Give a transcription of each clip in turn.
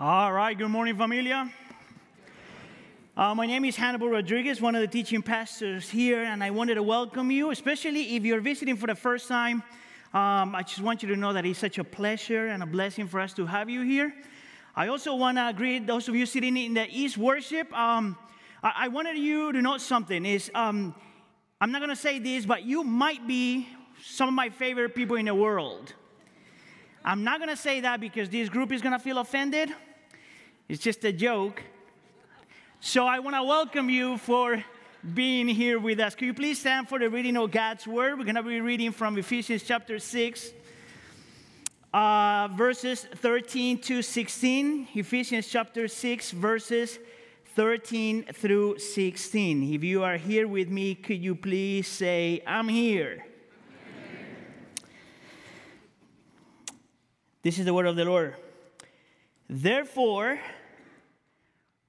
All right, good morning, familia. Uh, my name is Hannibal Rodriguez, one of the teaching pastors here, and I wanted to welcome you, especially if you're visiting for the first time. Um, I just want you to know that it's such a pleasure and a blessing for us to have you here. I also want to greet those of you sitting in the East worship. Um, I-, I, wanted you to know something. Is um, I'm not going to say this, but you might be some of my favorite people in the world. I'm not going to say that because this group is going to feel offended. It's just a joke. So I want to welcome you for being here with us. Could you please stand for the reading of God's word? We're going to be reading from Ephesians chapter 6, uh, verses 13 to 16. Ephesians chapter 6, verses 13 through 16. If you are here with me, could you please say, I'm here? This is the word of the Lord. Therefore,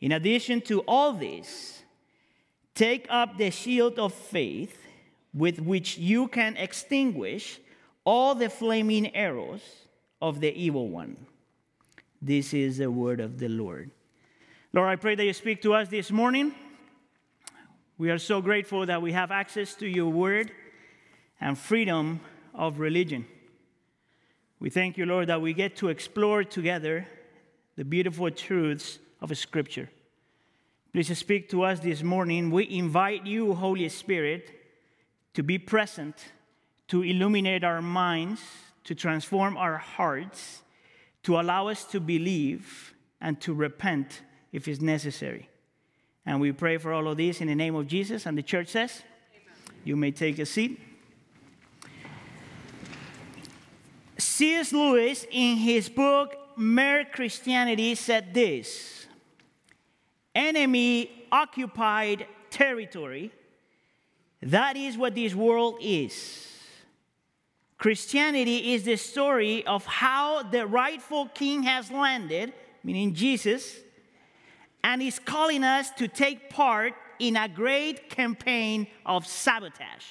In addition to all this, take up the shield of faith with which you can extinguish all the flaming arrows of the evil one. This is the word of the Lord. Lord, I pray that you speak to us this morning. We are so grateful that we have access to your word and freedom of religion. We thank you, Lord, that we get to explore together the beautiful truths of Scripture. Please speak to us this morning. We invite you, Holy Spirit, to be present, to illuminate our minds, to transform our hearts, to allow us to believe and to repent if it's necessary. And we pray for all of this in the name of Jesus. And the church says, Amen. You may take a seat. C.S. Lewis, in his book Mere Christianity, said this Enemy occupied territory. That is what this world is. Christianity is the story of how the rightful king has landed, meaning Jesus, and is calling us to take part in a great campaign of sabotage.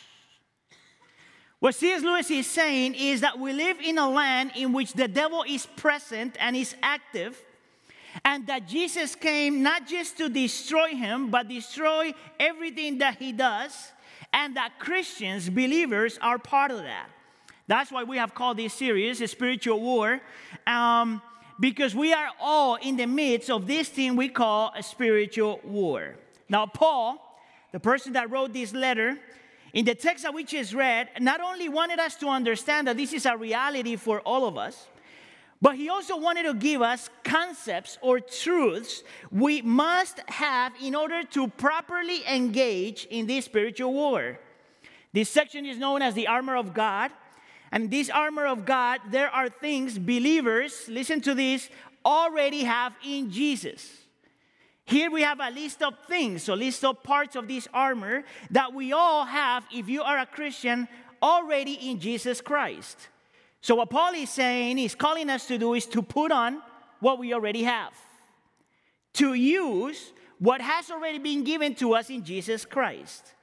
What C.S. Lewis is saying is that we live in a land in which the devil is present and is active, and that Jesus came not just to destroy him, but destroy everything that he does, and that Christians, believers, are part of that. That's why we have called this series a spiritual war, um, because we are all in the midst of this thing we call a spiritual war. Now, Paul, the person that wrote this letter, in the text that we just read, not only wanted us to understand that this is a reality for all of us, but he also wanted to give us concepts or truths we must have in order to properly engage in this spiritual war. This section is known as the armor of God. And this armor of God, there are things believers, listen to this, already have in Jesus. Here we have a list of things, a list of parts of this armor that we all have if you are a Christian already in Jesus Christ. So what Paul is saying, he's calling us to do is to put on what we already have. To use what has already been given to us in Jesus Christ.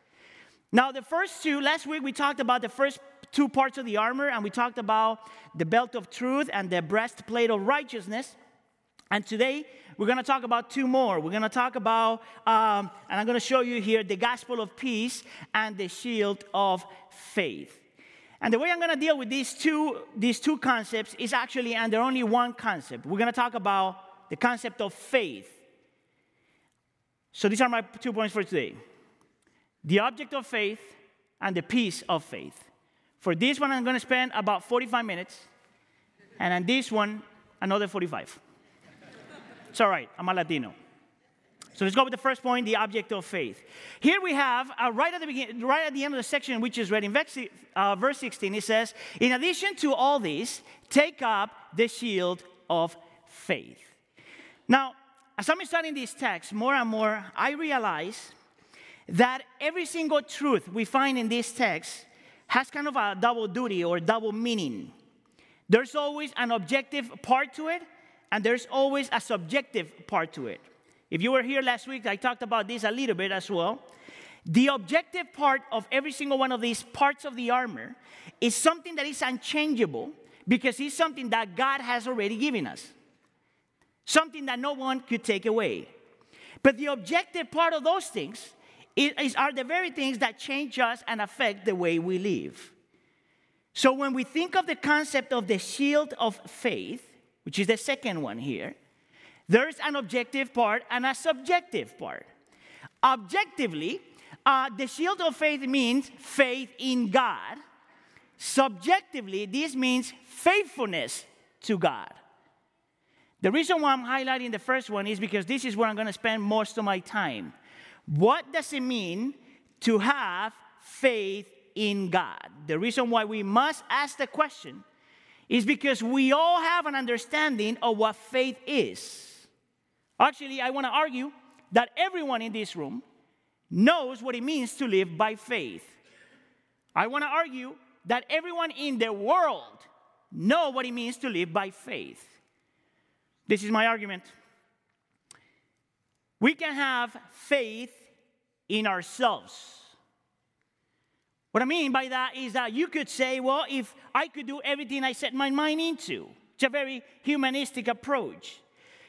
Now, the first two, last week we talked about the first two parts of the armor, and we talked about the belt of truth and the breastplate of righteousness. And today we're going to talk about two more. We're going to talk about, um, and I'm going to show you here, the gospel of peace and the shield of faith. And the way I'm going to deal with these two, these two concepts is actually under only one concept. We're going to talk about the concept of faith. So these are my two points for today the object of faith and the peace of faith. For this one, I'm going to spend about 45 minutes, and on this one, another 45. It's all right, I'm a Latino. So let's go with the first point, the object of faith. Here we have, uh, right, at the beginning, right at the end of the section, which is read in uh, verse 16, it says, In addition to all this, take up the shield of faith. Now, as I'm studying this text more and more, I realize that every single truth we find in this text has kind of a double duty or double meaning. There's always an objective part to it, and there's always a subjective part to it. If you were here last week, I talked about this a little bit as well. The objective part of every single one of these parts of the armor is something that is unchangeable because it's something that God has already given us, something that no one could take away. But the objective part of those things is, are the very things that change us and affect the way we live. So when we think of the concept of the shield of faith, which is the second one here, there's an objective part and a subjective part. Objectively, uh, the shield of faith means faith in God. Subjectively, this means faithfulness to God. The reason why I'm highlighting the first one is because this is where I'm going to spend most of my time. What does it mean to have faith in God? The reason why we must ask the question is because we all have an understanding of what faith is. Actually, I want to argue that everyone in this room knows what it means to live by faith. I want to argue that everyone in the world know what it means to live by faith. This is my argument. We can have faith in ourselves. What I mean by that is that you could say, well, if I could do everything I set my mind into, it's a very humanistic approach.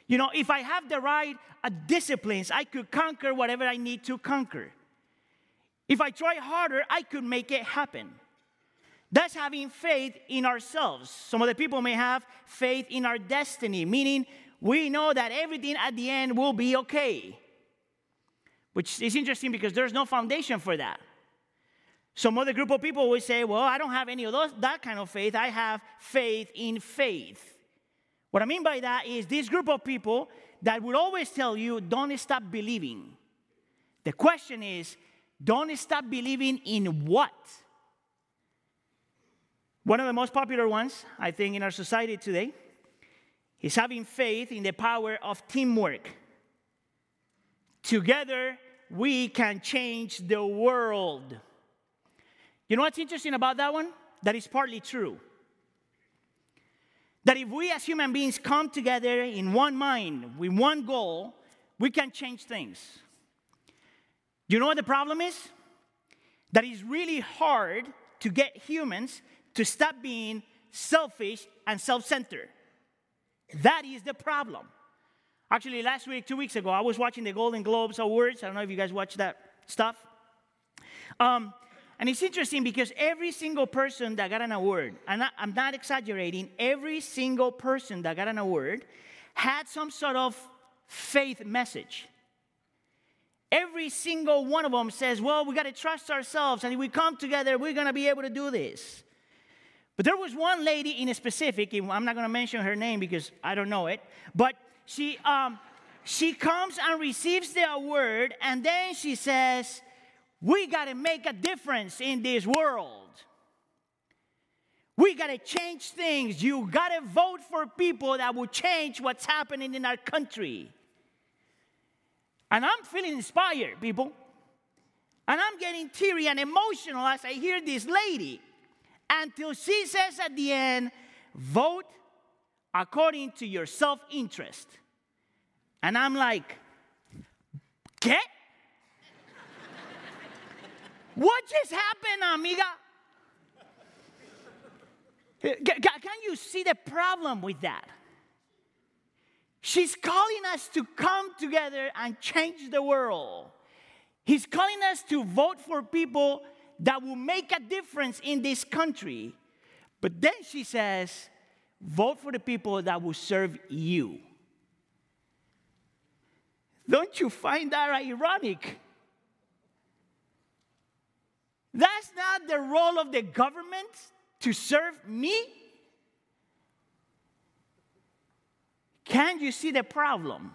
You know, if I have the right uh, disciplines, I could conquer whatever I need to conquer. If I try harder, I could make it happen. That's having faith in ourselves. Some of the people may have faith in our destiny, meaning we know that everything at the end will be okay. Which is interesting because there's no foundation for that. Some other group of people will say, Well, I don't have any of those, that kind of faith. I have faith in faith. What I mean by that is this group of people that will always tell you, Don't stop believing. The question is, don't stop believing in what? One of the most popular ones, I think, in our society today is having faith in the power of teamwork. Together, we can change the world. You know what's interesting about that one? That is partly true. That if we as human beings come together in one mind, with one goal, we can change things. You know what the problem is? That it's really hard to get humans to stop being selfish and self centered. That is the problem. Actually, last week, two weeks ago, I was watching the Golden Globes Awards. I don't know if you guys watch that stuff. Um, and it's interesting because every single person that got an award, and I'm not exaggerating, every single person that got an award had some sort of faith message. Every single one of them says, Well, we got to trust ourselves, and if we come together, we're going to be able to do this. But there was one lady in a specific, I'm not going to mention her name because I don't know it, but she, um, she comes and receives the award, and then she says, We got to make a difference in this world. We got to change things. You got to vote for people that will change what's happening in our country. And I'm feeling inspired, people. And I'm getting teary and emotional as I hear this lady until she says at the end, vote according to your self interest. And I'm like, get? What just happened, amiga? Eh, can you see the problem with that? She's calling us to come together and change the world. He's calling us to vote for people that will make a difference in this country. But then she says, vote for the people that will serve you. Don't you find that ironic? That's not the role of the government to serve me. Can't you see the problem?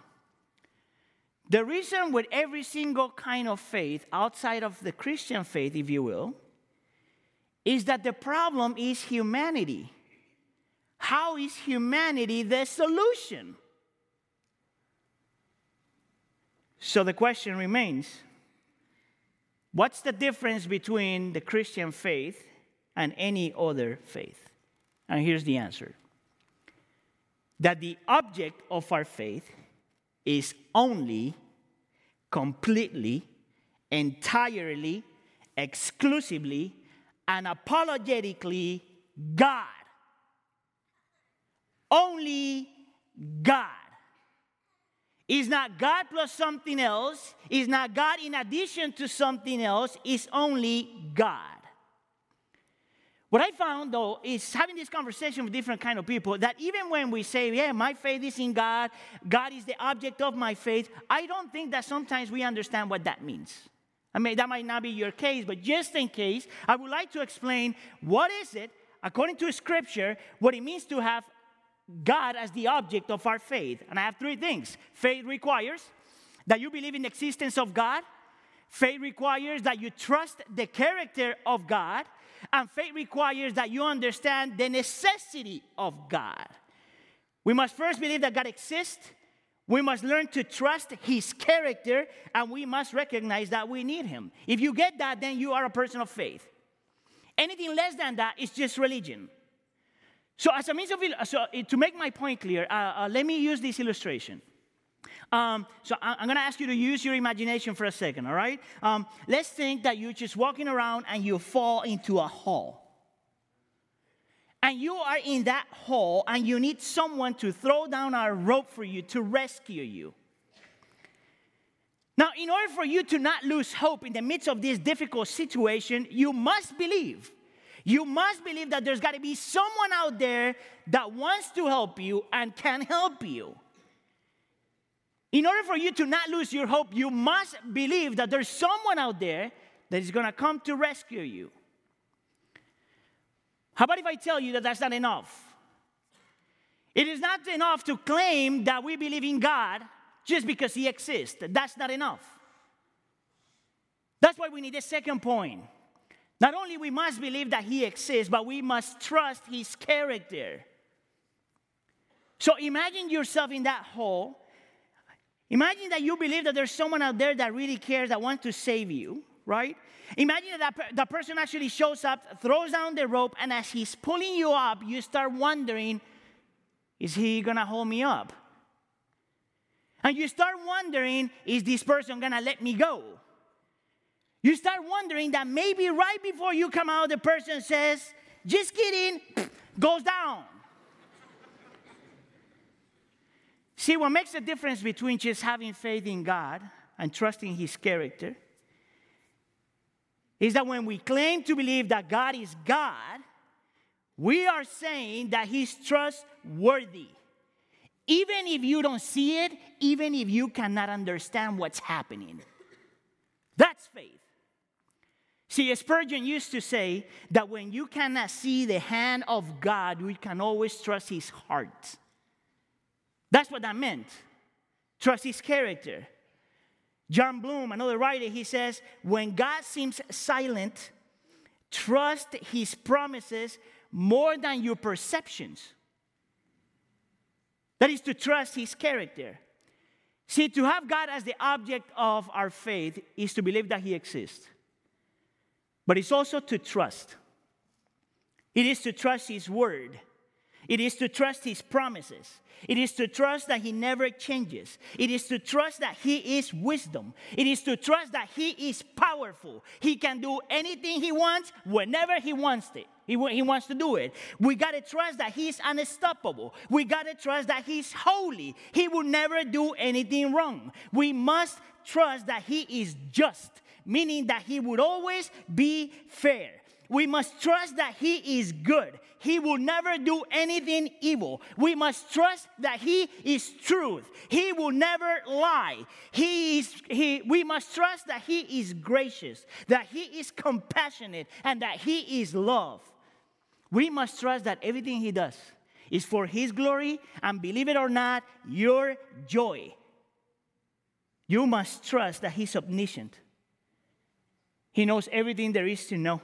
The reason with every single kind of faith outside of the Christian faith, if you will, is that the problem is humanity. How is humanity the solution? So the question remains what's the difference between the Christian faith and any other faith? And here's the answer that the object of our faith is only, completely, entirely, exclusively, and apologetically God. Only God. Is not God plus something else, is not God in addition to something else, is only God. What I found though is having this conversation with different kind of people that even when we say, yeah, my faith is in God, God is the object of my faith, I don't think that sometimes we understand what that means. I mean, that might not be your case, but just in case, I would like to explain what is it, according to scripture, what it means to have God as the object of our faith. And I have three things. Faith requires that you believe in the existence of God. Faith requires that you trust the character of God. And faith requires that you understand the necessity of God. We must first believe that God exists. We must learn to trust his character and we must recognize that we need him. If you get that, then you are a person of faith. Anything less than that is just religion. So, as a means of so to make my point clear, uh, uh, let me use this illustration. Um, so I, am going to ask you to use your imagination for a second, all right? Um, let's think that you're just walking around and you fall into a hole. And you are in that hole and you need someone to throw down a rope for you to rescue you. Now, in order for you to not lose hope in the midst of this difficult situation, you must believe. You must believe that there's got to be someone out there that wants to help you and can help you. In order for you to not lose your hope, you must believe that there's someone out there that is going to come to rescue you. How about if I tell you that that's not enough? It is not enough to claim that we believe in God just because He exists. That's not enough. That's why we need a second point. Not only we must believe that He exists, but we must trust His character. So imagine yourself in that hole Imagine that you believe that there's someone out there that really cares, that wants to save you, right? Imagine that that person actually shows up, throws down the rope, and as he's pulling you up, you start wondering, is he gonna hold me up? And you start wondering, is this person gonna let me go? You start wondering that maybe right before you come out, the person says, just kidding, goes down. See, what makes the difference between just having faith in God and trusting His character is that when we claim to believe that God is God, we are saying that He's trustworthy. Even if you don't see it, even if you cannot understand what's happening. That's faith. See, Spurgeon used to say that when you cannot see the hand of God, we can always trust His heart. That's what that meant. Trust his character. Jon Bloom, another writer, he says, when God seems silent, trust his promises more than your perceptions. That is to trust his character. See, to have God as the object of our faith is to believe that he exists. But it's also to trust. It is to trust his word. It is to trust his promises. It is to trust that he never changes. It is to trust that he is wisdom. It is to trust that he is powerful. He can do anything he wants whenever he wants it. He, he wants to do it. We got to trust that he's unstoppable. We got to trust that he's holy. He will never do anything wrong. We must trust that he is just, meaning that he would always be fair. We must trust that He is good. He will never do anything evil. We must trust that He is truth. He will never lie. He is, he, we must trust that He is gracious, that He is compassionate, and that He is love. We must trust that everything He does is for His glory, and believe it or not, your joy. You must trust that He's omniscient. He knows everything there is to know.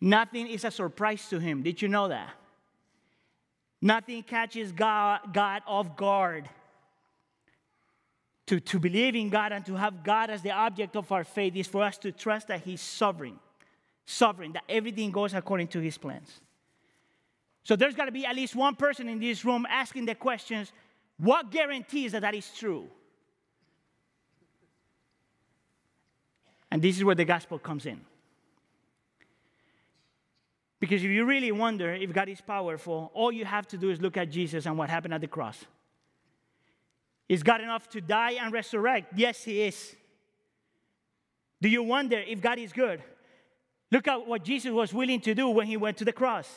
Nothing is a surprise to him. Did you know that? Nothing catches God, God off guard. to, to believe in God and to have God as the object of our faith is for us to trust that He's sovereign, sovereign, that everything goes according to His plans. So there's got to be at least one person in this room asking the questions what guarantees that that is true? And this is where the gospel comes in. Because if you really wonder if God is powerful, all you have to do is look at Jesus and what happened at the cross. Is God enough to die and resurrect? Yes, He is. Do you wonder if God is good? Look at what Jesus was willing to do when He went to the cross.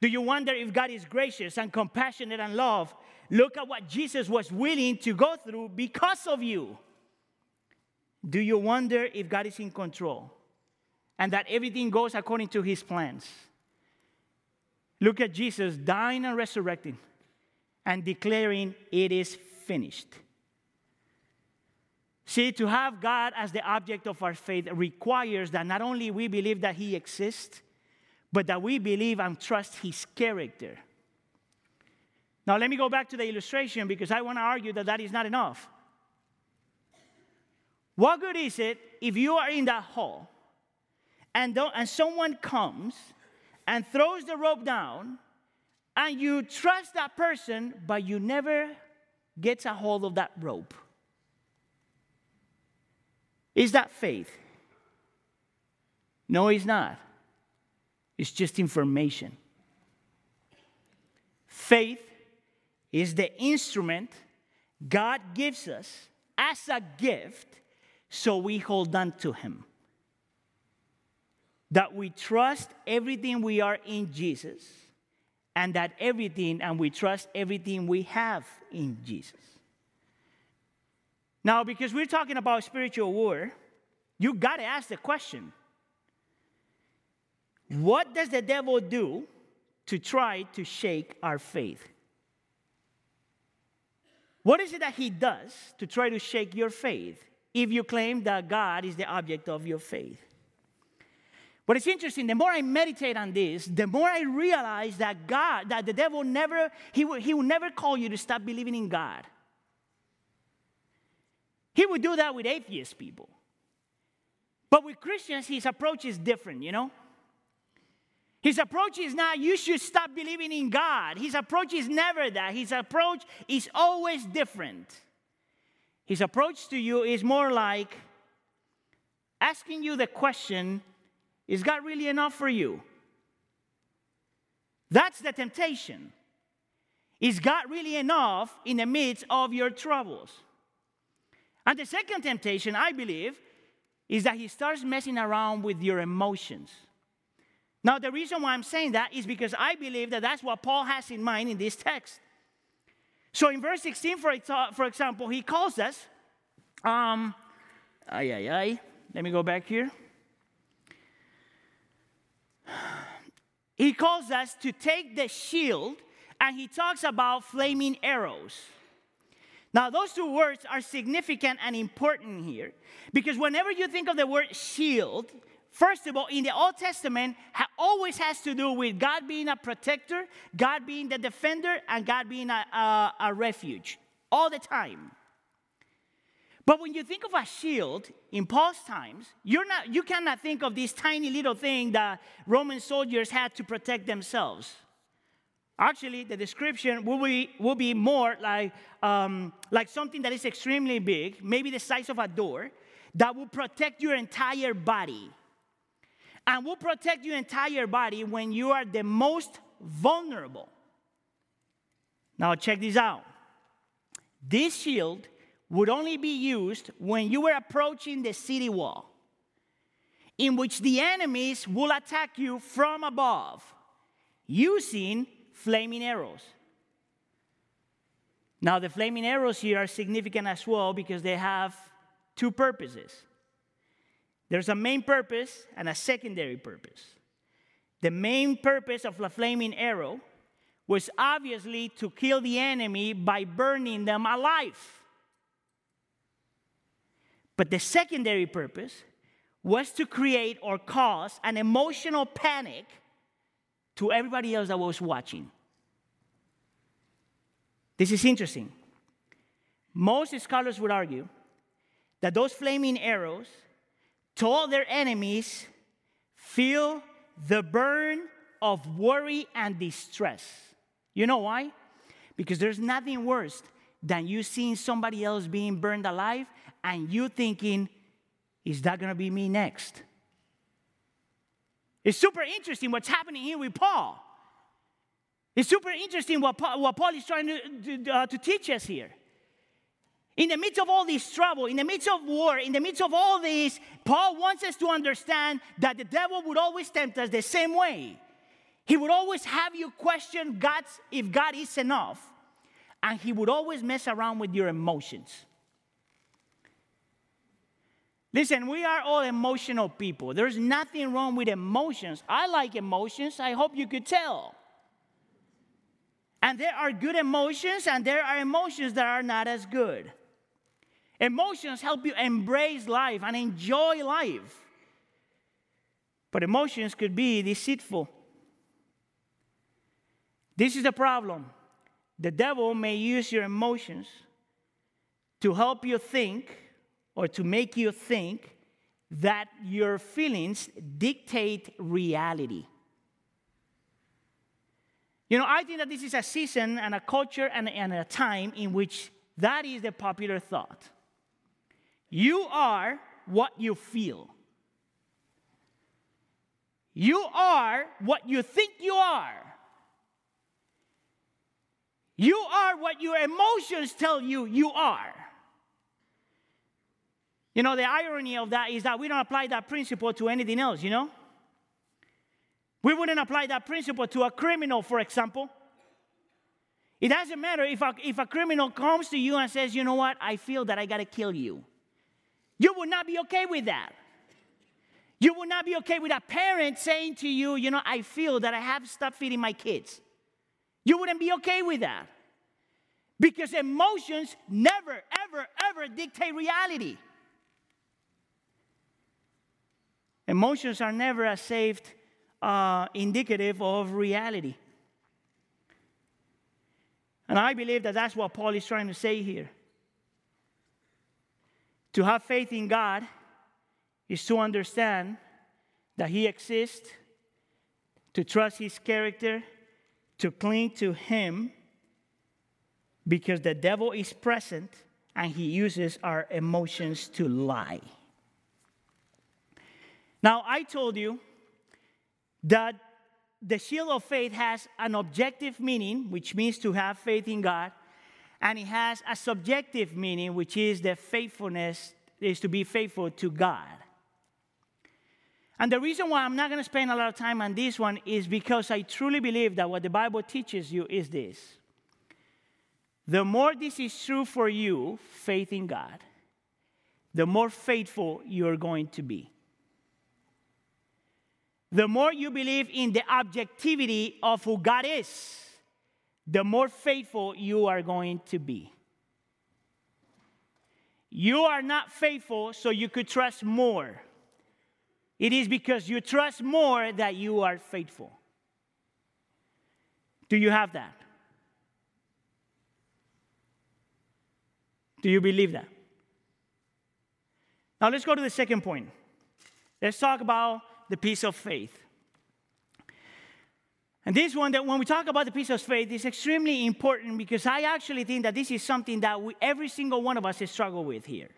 Do you wonder if God is gracious and compassionate and love? Look at what Jesus was willing to go through because of you. Do you wonder if God is in control and that everything goes according to his plans? Look at Jesus dying and resurrecting and declaring, It is finished. See, to have God as the object of our faith requires that not only we believe that He exists, but that we believe and trust His character. Now, let me go back to the illustration because I want to argue that that is not enough. What good is it if you are in that hall and, and someone comes and throws the rope down and you trust that person, but you never gets a hold of that rope? Is that faith? No, it's not. It's just information. Faith is the instrument God gives us as a gift so we hold on to Him. That we trust everything we are in Jesus, and that everything, and we trust everything we have in Jesus. Now, because we're talking about spiritual war, you got to ask the question what does the devil do to try to shake our faith? What is it that he does to try to shake your faith if you claim that God is the object of your faith? But it's interesting, the more I meditate on this, the more I realize that God, that the devil never, he will, he will never call you to stop believing in God. He would do that with atheist people. But with Christians, his approach is different, you know? His approach is not, you should stop believing in God. His approach is never that. His approach is always different. His approach to you is more like asking you the question Is God really enough for you? That's the temptation. Is God really enough in the midst of your troubles? And the second temptation, I believe, is that he starts messing around with your emotions. Now, the reason why I'm saying that is because I believe that that's what Paul has in mind in this text. So in verse 16, for, for example, he calls us, um, ay, ay, ay, let me go back here. He calls us to take the shield and he talks about flaming arrows. Now, those two words are significant and important here because whenever you think of the word shield, First of all, in the Old Testament, ha- always has to do with God being a protector, God being the defender, and God being a, a, a refuge all the time. But when you think of a shield in Paul's times, you're not, you cannot think of this tiny little thing that Roman soldiers had to protect themselves. Actually, the description will be, will be more like, um, like something that is extremely big, maybe the size of a door, that will protect your entire body and will protect your entire body when you are the most vulnerable. Now, check this out. This shield would only be used when you were approaching the city wall, in which the enemies will attack you from above using flaming arrows. Now, the flaming arrows here are significant as well because they have two purposes. There's a main purpose and a secondary purpose. The main purpose of the flaming arrow was obviously to kill the enemy by burning them alive. But the secondary purpose was to create or cause an emotional panic to everybody else that was watching. This is interesting Most scholars would argue that those flaming arrows told their enemies, feel the burn of worry and distress. You know why? Because there's nothing worse than you seeing somebody else being burned alive and you thinking, is that going to be me next? It's super interesting what's happening here with Paul. It's super interesting what Paul, what Paul is trying to, to, uh, to teach us here. In the midst of all this trouble, in the midst of war, in the midst of all this, Paul wants us to understand that the devil would always tempt us the same way. He would always have you question God's, if God is enough, and he would always mess around with your emotions. Listen, we are all emotional people. There's nothing wrong with emotions. I like emotions. I hope you could tell. And there are good emotions, and there are emotions that are not as good. Emotions help you embrace life and enjoy life. But emotions could be deceitful. This is the problem. The devil may use your emotions to help you think or to make you think that your feelings dictate reality. You know, I think that this is a season and a culture and, and a time in which that is the popular thought. You are what you feel. You are what you think you are. You are what your emotions tell you you are. You know, the irony of that is that we don't apply that principle to anything else, you know? We wouldn't apply that principle to a criminal, for example. It doesn't matter if a, if a criminal comes to you and says, you know what, I feel that I gotta kill you. You would not be okay with that. You would not be okay with a parent saying to you, you know, I feel that I have stopped feeding my kids. You wouldn't be okay with that. Because emotions never, ever, ever dictate reality. Emotions are never a safe uh, indicative of reality. And I believe that that's what Paul is trying to say here. To have faith in God is to understand that He exists, to trust His character, to cling to Him, because the devil is present and he uses our emotions to lie. Now, I told you that the shield of faith has an objective meaning, which means to have faith in God, and it has a subjective meaning, which is the faithfulness, is to be faithful to God. And the reason why I'm not going to spend a lot of time on this one is because I truly believe that what the Bible teaches you is this. The more this is true for you, faith in God, the more faithful you're going to be. The more you believe in the objectivity of who God is, the more faithful you are going to be. You are not faithful so you could trust more. It is because you trust more that you are faithful. Do you have that? Do you believe that? Now let's go to the second point. Let's talk about the peace of faith. And this one, that when we talk about the peace of faith, is extremely important because I actually think that this is something that we, every single one of us has struggled with here.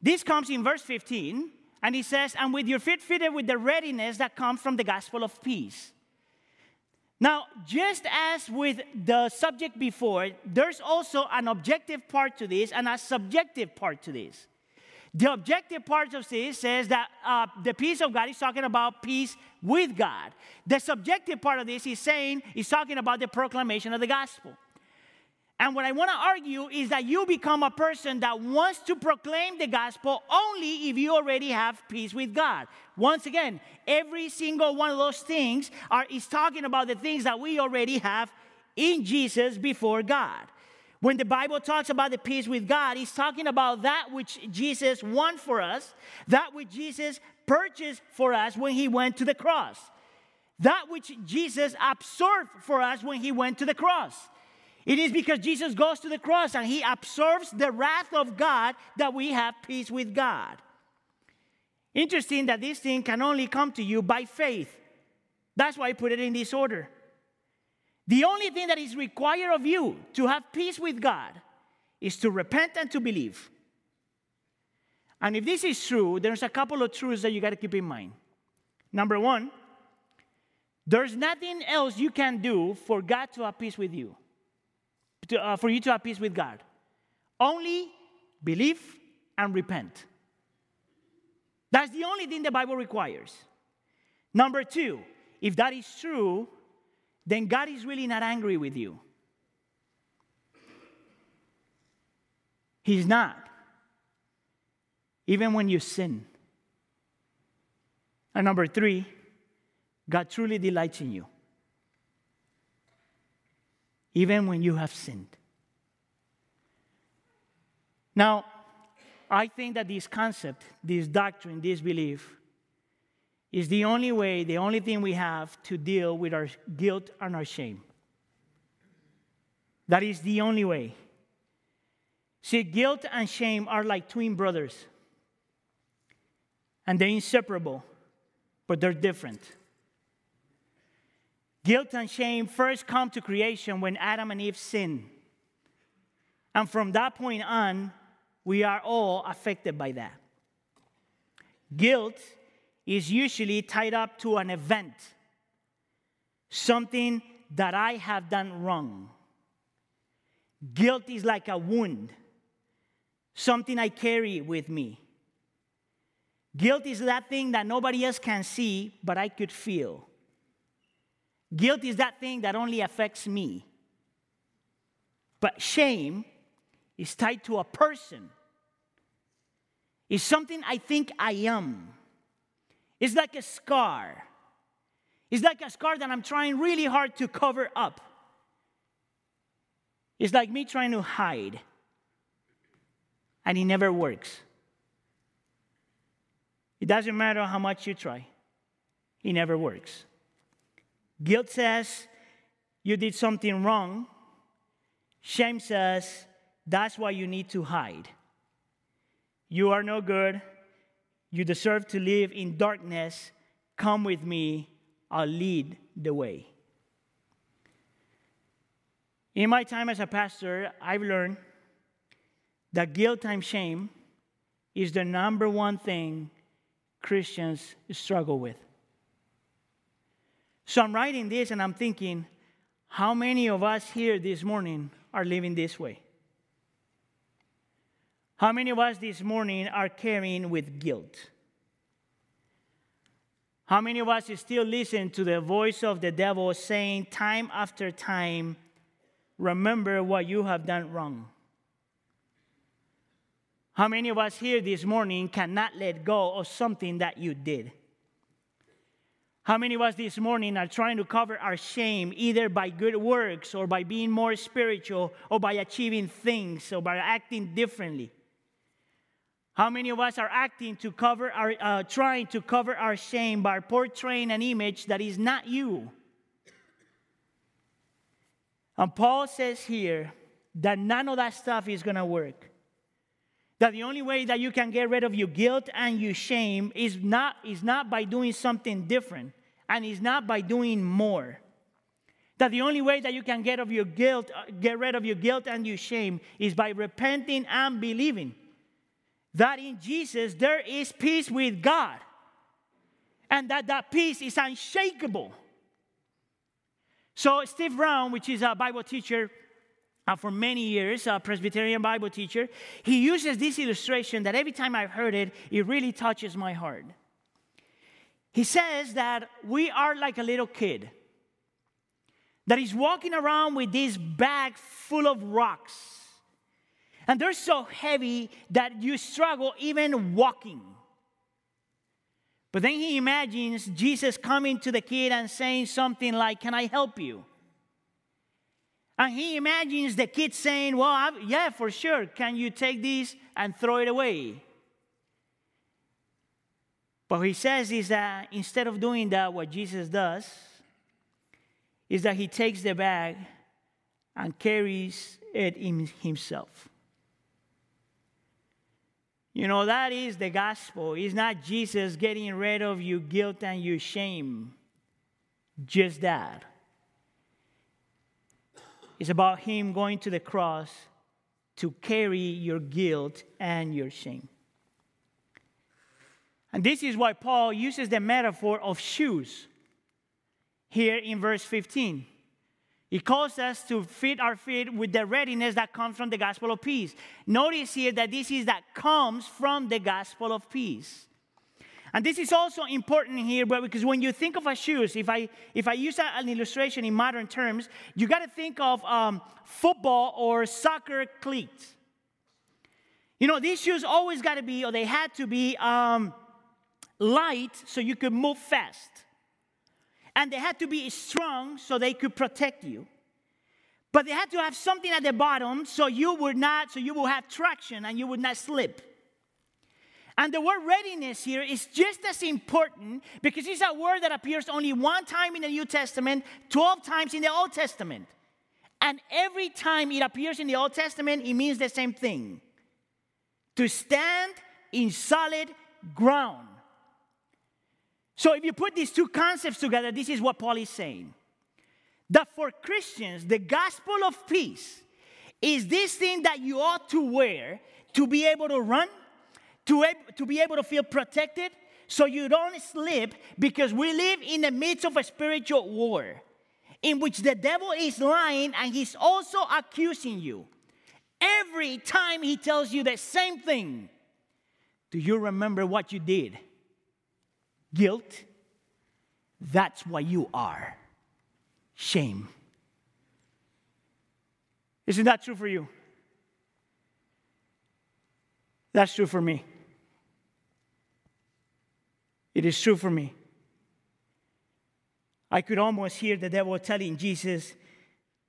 This comes in verse 15, and he says, And with your feet fitted with the readiness that comes from the gospel of peace. Now, just as with the subject before, there's also an objective part to this and a subjective part to this. The objective part of this says that uh, the peace of God is talking about peace with God. The subjective part of this is saying, is talking about the proclamation of the gospel. And what I want to argue is that you become a person that wants to proclaim the gospel only if you already have peace with God. Once again, every single one of those things are, is talking about the things that we already have in Jesus before God. When the Bible talks about the peace with God, He's talking about that which Jesus won for us, that which Jesus purchased for us when He went to the cross, that which Jesus absorbed for us when He went to the cross. It is because Jesus goes to the cross and he absorbs the wrath of God that we have peace with God. Interesting that this thing can only come to you by faith. That's why I put it in this order. The only thing that is required of you to have peace with God is to repent and to believe. And if this is true, there's a couple of truths that you got to keep in mind. Number one, there's nothing else you can do for God to have peace with you, to, uh, for you to have peace with God. Only believe and repent. That's the only thing the Bible requires. Number two, if that is true, then God is really not angry with you. He's not. Even when you sin. And number three, God truly delights in you. Even when you have sinned. Now, I think that this concept, this doctrine, this belief, is the only way, the only thing we have to deal with our guilt and our shame. That is the only way. See, guilt and shame are like twin brothers, and they're inseparable, but they're different. Guilt and shame first come to creation when Adam and Eve sin. And from that point on, we are all affected by that. Guilt is usually tied up to an event, something that I have done wrong. Guilt is like a wound, something I carry with me. Guilt is that thing that nobody else can see, but I could feel. Guilt is that thing that only affects me. But shame is tied to a person, it's something I think I am. It's like a scar. It's like a scar that I'm trying really hard to cover up. It's like me trying to hide, and it never works. It doesn't matter how much you try, it never works. Guilt says you did something wrong. Shame says that's why you need to hide. You are no good. You deserve to live in darkness. Come with me. I'll lead the way. In my time as a pastor, I've learned that guilt and shame is the number one thing Christians struggle with. So I'm writing this and I'm thinking, how many of us here this morning are living this way? How many of us this morning are carrying with guilt? How many of us still listen to the voice of the devil saying time after time, remember what you have done wrong? How many of us here this morning cannot let go of something that you did? How many of us this morning are trying to cover our shame either by good works or by being more spiritual or by achieving things or by acting differently? How many of us are acting to cover our, uh, trying to cover our shame by portraying an image that is not you? And Paul says here that none of that stuff is going to work. That the only way that you can get rid of your guilt and your shame is not, is not by doing something different and is not by doing more. That the only way that you can get, of your guilt, uh, get rid of your guilt and your shame is by repenting and believing that in Jesus there is peace with God and that that peace is unshakable. So, Steve Brown, which is a Bible teacher, uh, for many years, a Presbyterian Bible teacher, he uses this illustration that every time I've heard it, it really touches my heart. He says that we are like a little kid that is walking around with this bag full of rocks. And they're so heavy that you struggle even walking. But then he imagines Jesus coming to the kid and saying something like, Can I help you? And he imagines the kid saying, Well, I, yeah, for sure. Can you take this and throw it away? But he says is that instead of doing that, what Jesus does is that he takes the bag and carries it in himself. You know, that is the gospel. It's not Jesus getting rid of your guilt and your shame. Just that. It's about Him going to the cross to carry your guilt and your shame. And this is why Paul uses the metaphor of shoes here in verse 15. He calls us to fit our feet with the readiness that comes from the gospel of peace. Notice here that this is that comes from the gospel of peace. And this is also important here, because when you think of a shoes, if I if I use an illustration in modern terms, you got to think of um, football or soccer cleats. You know, these shoes always got to be, or they had to be, um, light so you could move fast. And they had to be strong so they could protect you. But they had to have something at the bottom so you would not, so you will have traction and you would not slip. And the word readiness here is just as important because it's a word that appears only one time in the New Testament, 12 times in the Old Testament. And every time it appears in the Old Testament, it means the same thing to stand in solid ground. So if you put these two concepts together, this is what Paul is saying. That for Christians, the gospel of peace is this thing that you ought to wear to be able to run, to, to be able to feel protected, so you don't slip, because we live in the midst of a spiritual war in which the devil is lying and he's also accusing you. Every time he tells you the same thing, do you remember what you did? Guilt, that's what you are shame. Isn't that true for you? That's true for me. It is true for me. I could almost hear the devil telling Jesus,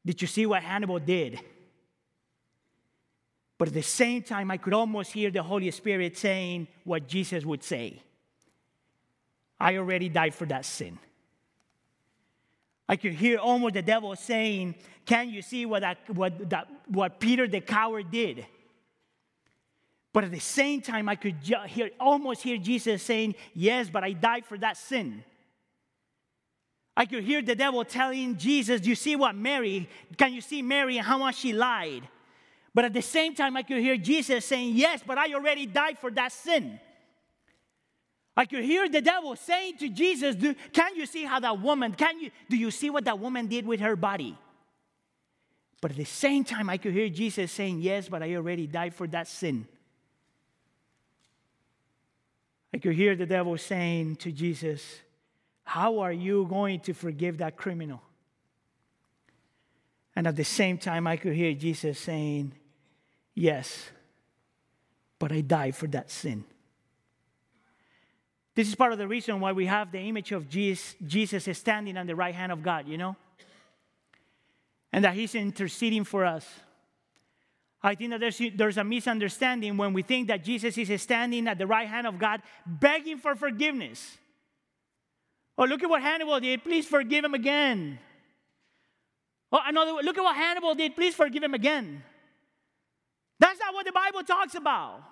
Did you see what Hannibal did? But at the same time, I could almost hear the Holy Spirit saying what Jesus would say. I already died for that sin. I could hear almost the devil saying, Can you see what, that, what, that, what Peter the coward did? But at the same time, I could hear, almost hear Jesus saying, Yes, but I died for that sin. I could hear the devil telling Jesus, Do you see what Mary, can you see Mary and how much she lied? But at the same time, I could hear Jesus saying, Yes, but I already died for that sin. I could hear the devil saying to Jesus, do, Can you see how that woman, can you, do you see what that woman did with her body? But at the same time, I could hear Jesus saying, Yes, but I already died for that sin. I could hear the devil saying to Jesus, How are you going to forgive that criminal? And at the same time, I could hear Jesus saying, Yes, but I died for that sin. This is part of the reason why we have the image of Jesus standing on the right hand of God, you know? And that he's interceding for us. I think that there's, there's a misunderstanding when we think that Jesus is standing at the right hand of God begging for forgiveness. Oh, look at what Hannibal did. Please forgive him again. Oh, another look at what Hannibal did. Please forgive him again. That's not what the Bible talks about.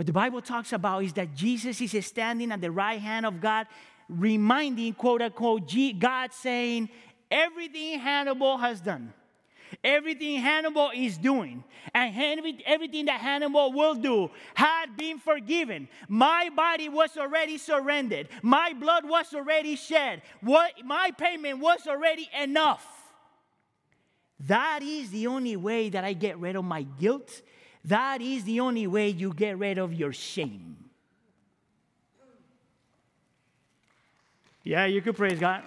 What the Bible talks about is that Jesus is standing at the right hand of God, reminding, quote unquote, God saying, everything Hannibal has done, everything Hannibal is doing, and everything that Hannibal will do had been forgiven. My body was already surrendered, my blood was already shed, what, my payment was already enough. That is the only way that I get rid of my guilt that is the only way you get rid of your shame. Yeah, you could praise God.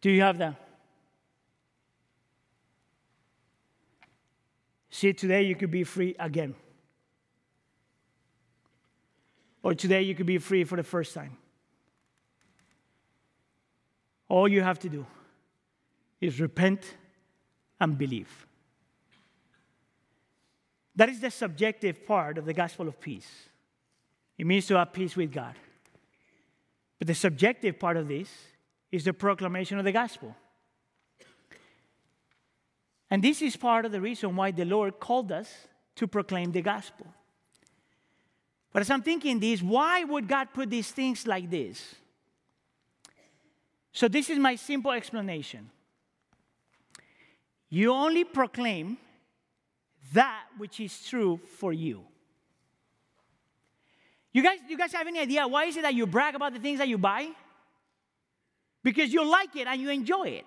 Do you have that? See, today you could be free again. Or today you could be free for the first time. All you have to do is repent and believe. That is the subjective part of the gospel of peace. It means to have peace with God. But the subjective part of this is the proclamation of the gospel. And this is part of the reason why the Lord called us to proclaim the gospel. But as I'm thinking this, why would God put these things like this? So, this is my simple explanation. You only proclaim that which is true for you. You guys, you guys have any idea why is it that you brag about the things that you buy? Because you like it and you enjoy it.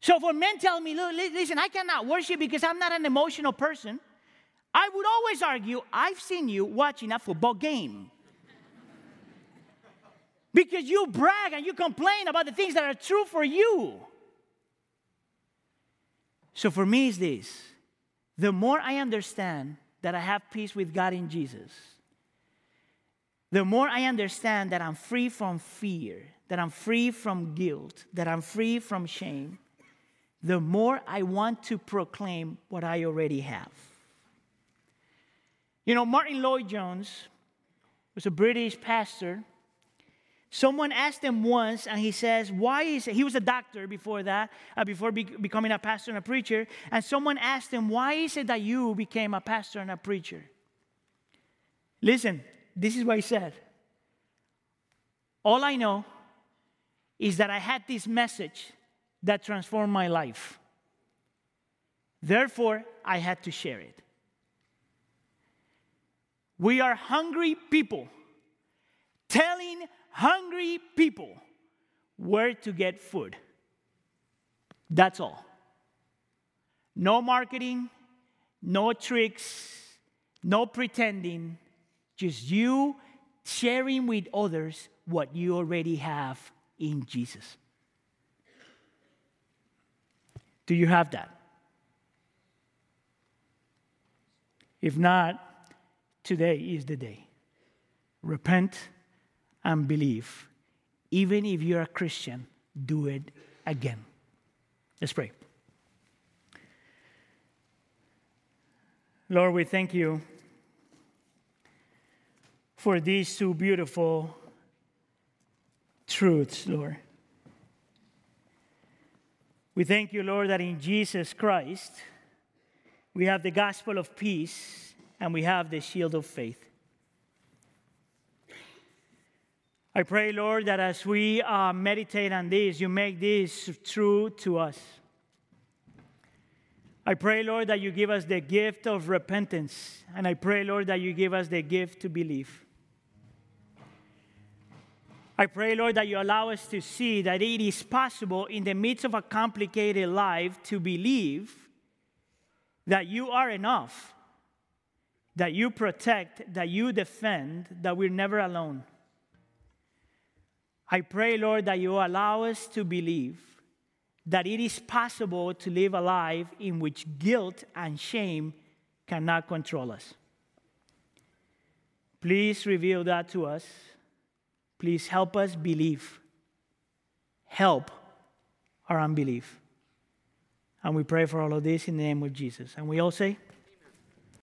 So for men tell me, listen, I cannot worship because I'm not an emotional person, I would always argue, I've seen you watching a football game. because you brag and you complain about the things that are true for you. So for me, is this the more I understand that I have peace with God in Jesus, the more I understand that I'm free from fear, that I'm free from guilt, that I'm free from shame, the more I want to proclaim what I already have. You know, Martyn Lloyd-Jones was a British pastor. Someone asked him once, and he says, Why is it? He was a doctor before that, uh, before be- becoming a pastor and a preacher. And someone asked him, Why is it that you became a pastor and a preacher? Listen, this is what he said. All I know is that I had this message that transformed my life. Therefore, I had to share it. We are hungry people telling hungry people where to get food. That's all. No marketing, no tricks, no pretending, just you sharing with others what you already have in Jesus. Do you have that? If not, today is the day. Repent and believe. Even if you're a Christian, do it again. Let's pray. Lord, we thank you for these two beautiful truths, Lord. We thank you, Lord, that in Jesus Christ we have the gospel of peace and we have the shield of faith. I pray, Lord, that as we uh, meditate on this, you make this true to us. I pray, Lord, that you give us the gift of repentance. And I pray, Lord, that you give us the gift to believe. I pray, Lord, that you allow us to see that it is possible in the midst of a complicated life to believe that you are enough that you protect, that you defend, that we're never alone. I pray, Lord, that you allow us to believe that it is possible to live a life in which guilt and shame cannot control us. Please reveal that to us. Please help us believe. Help our unbelief. And we pray for all of this in the name of Jesus. And we all say,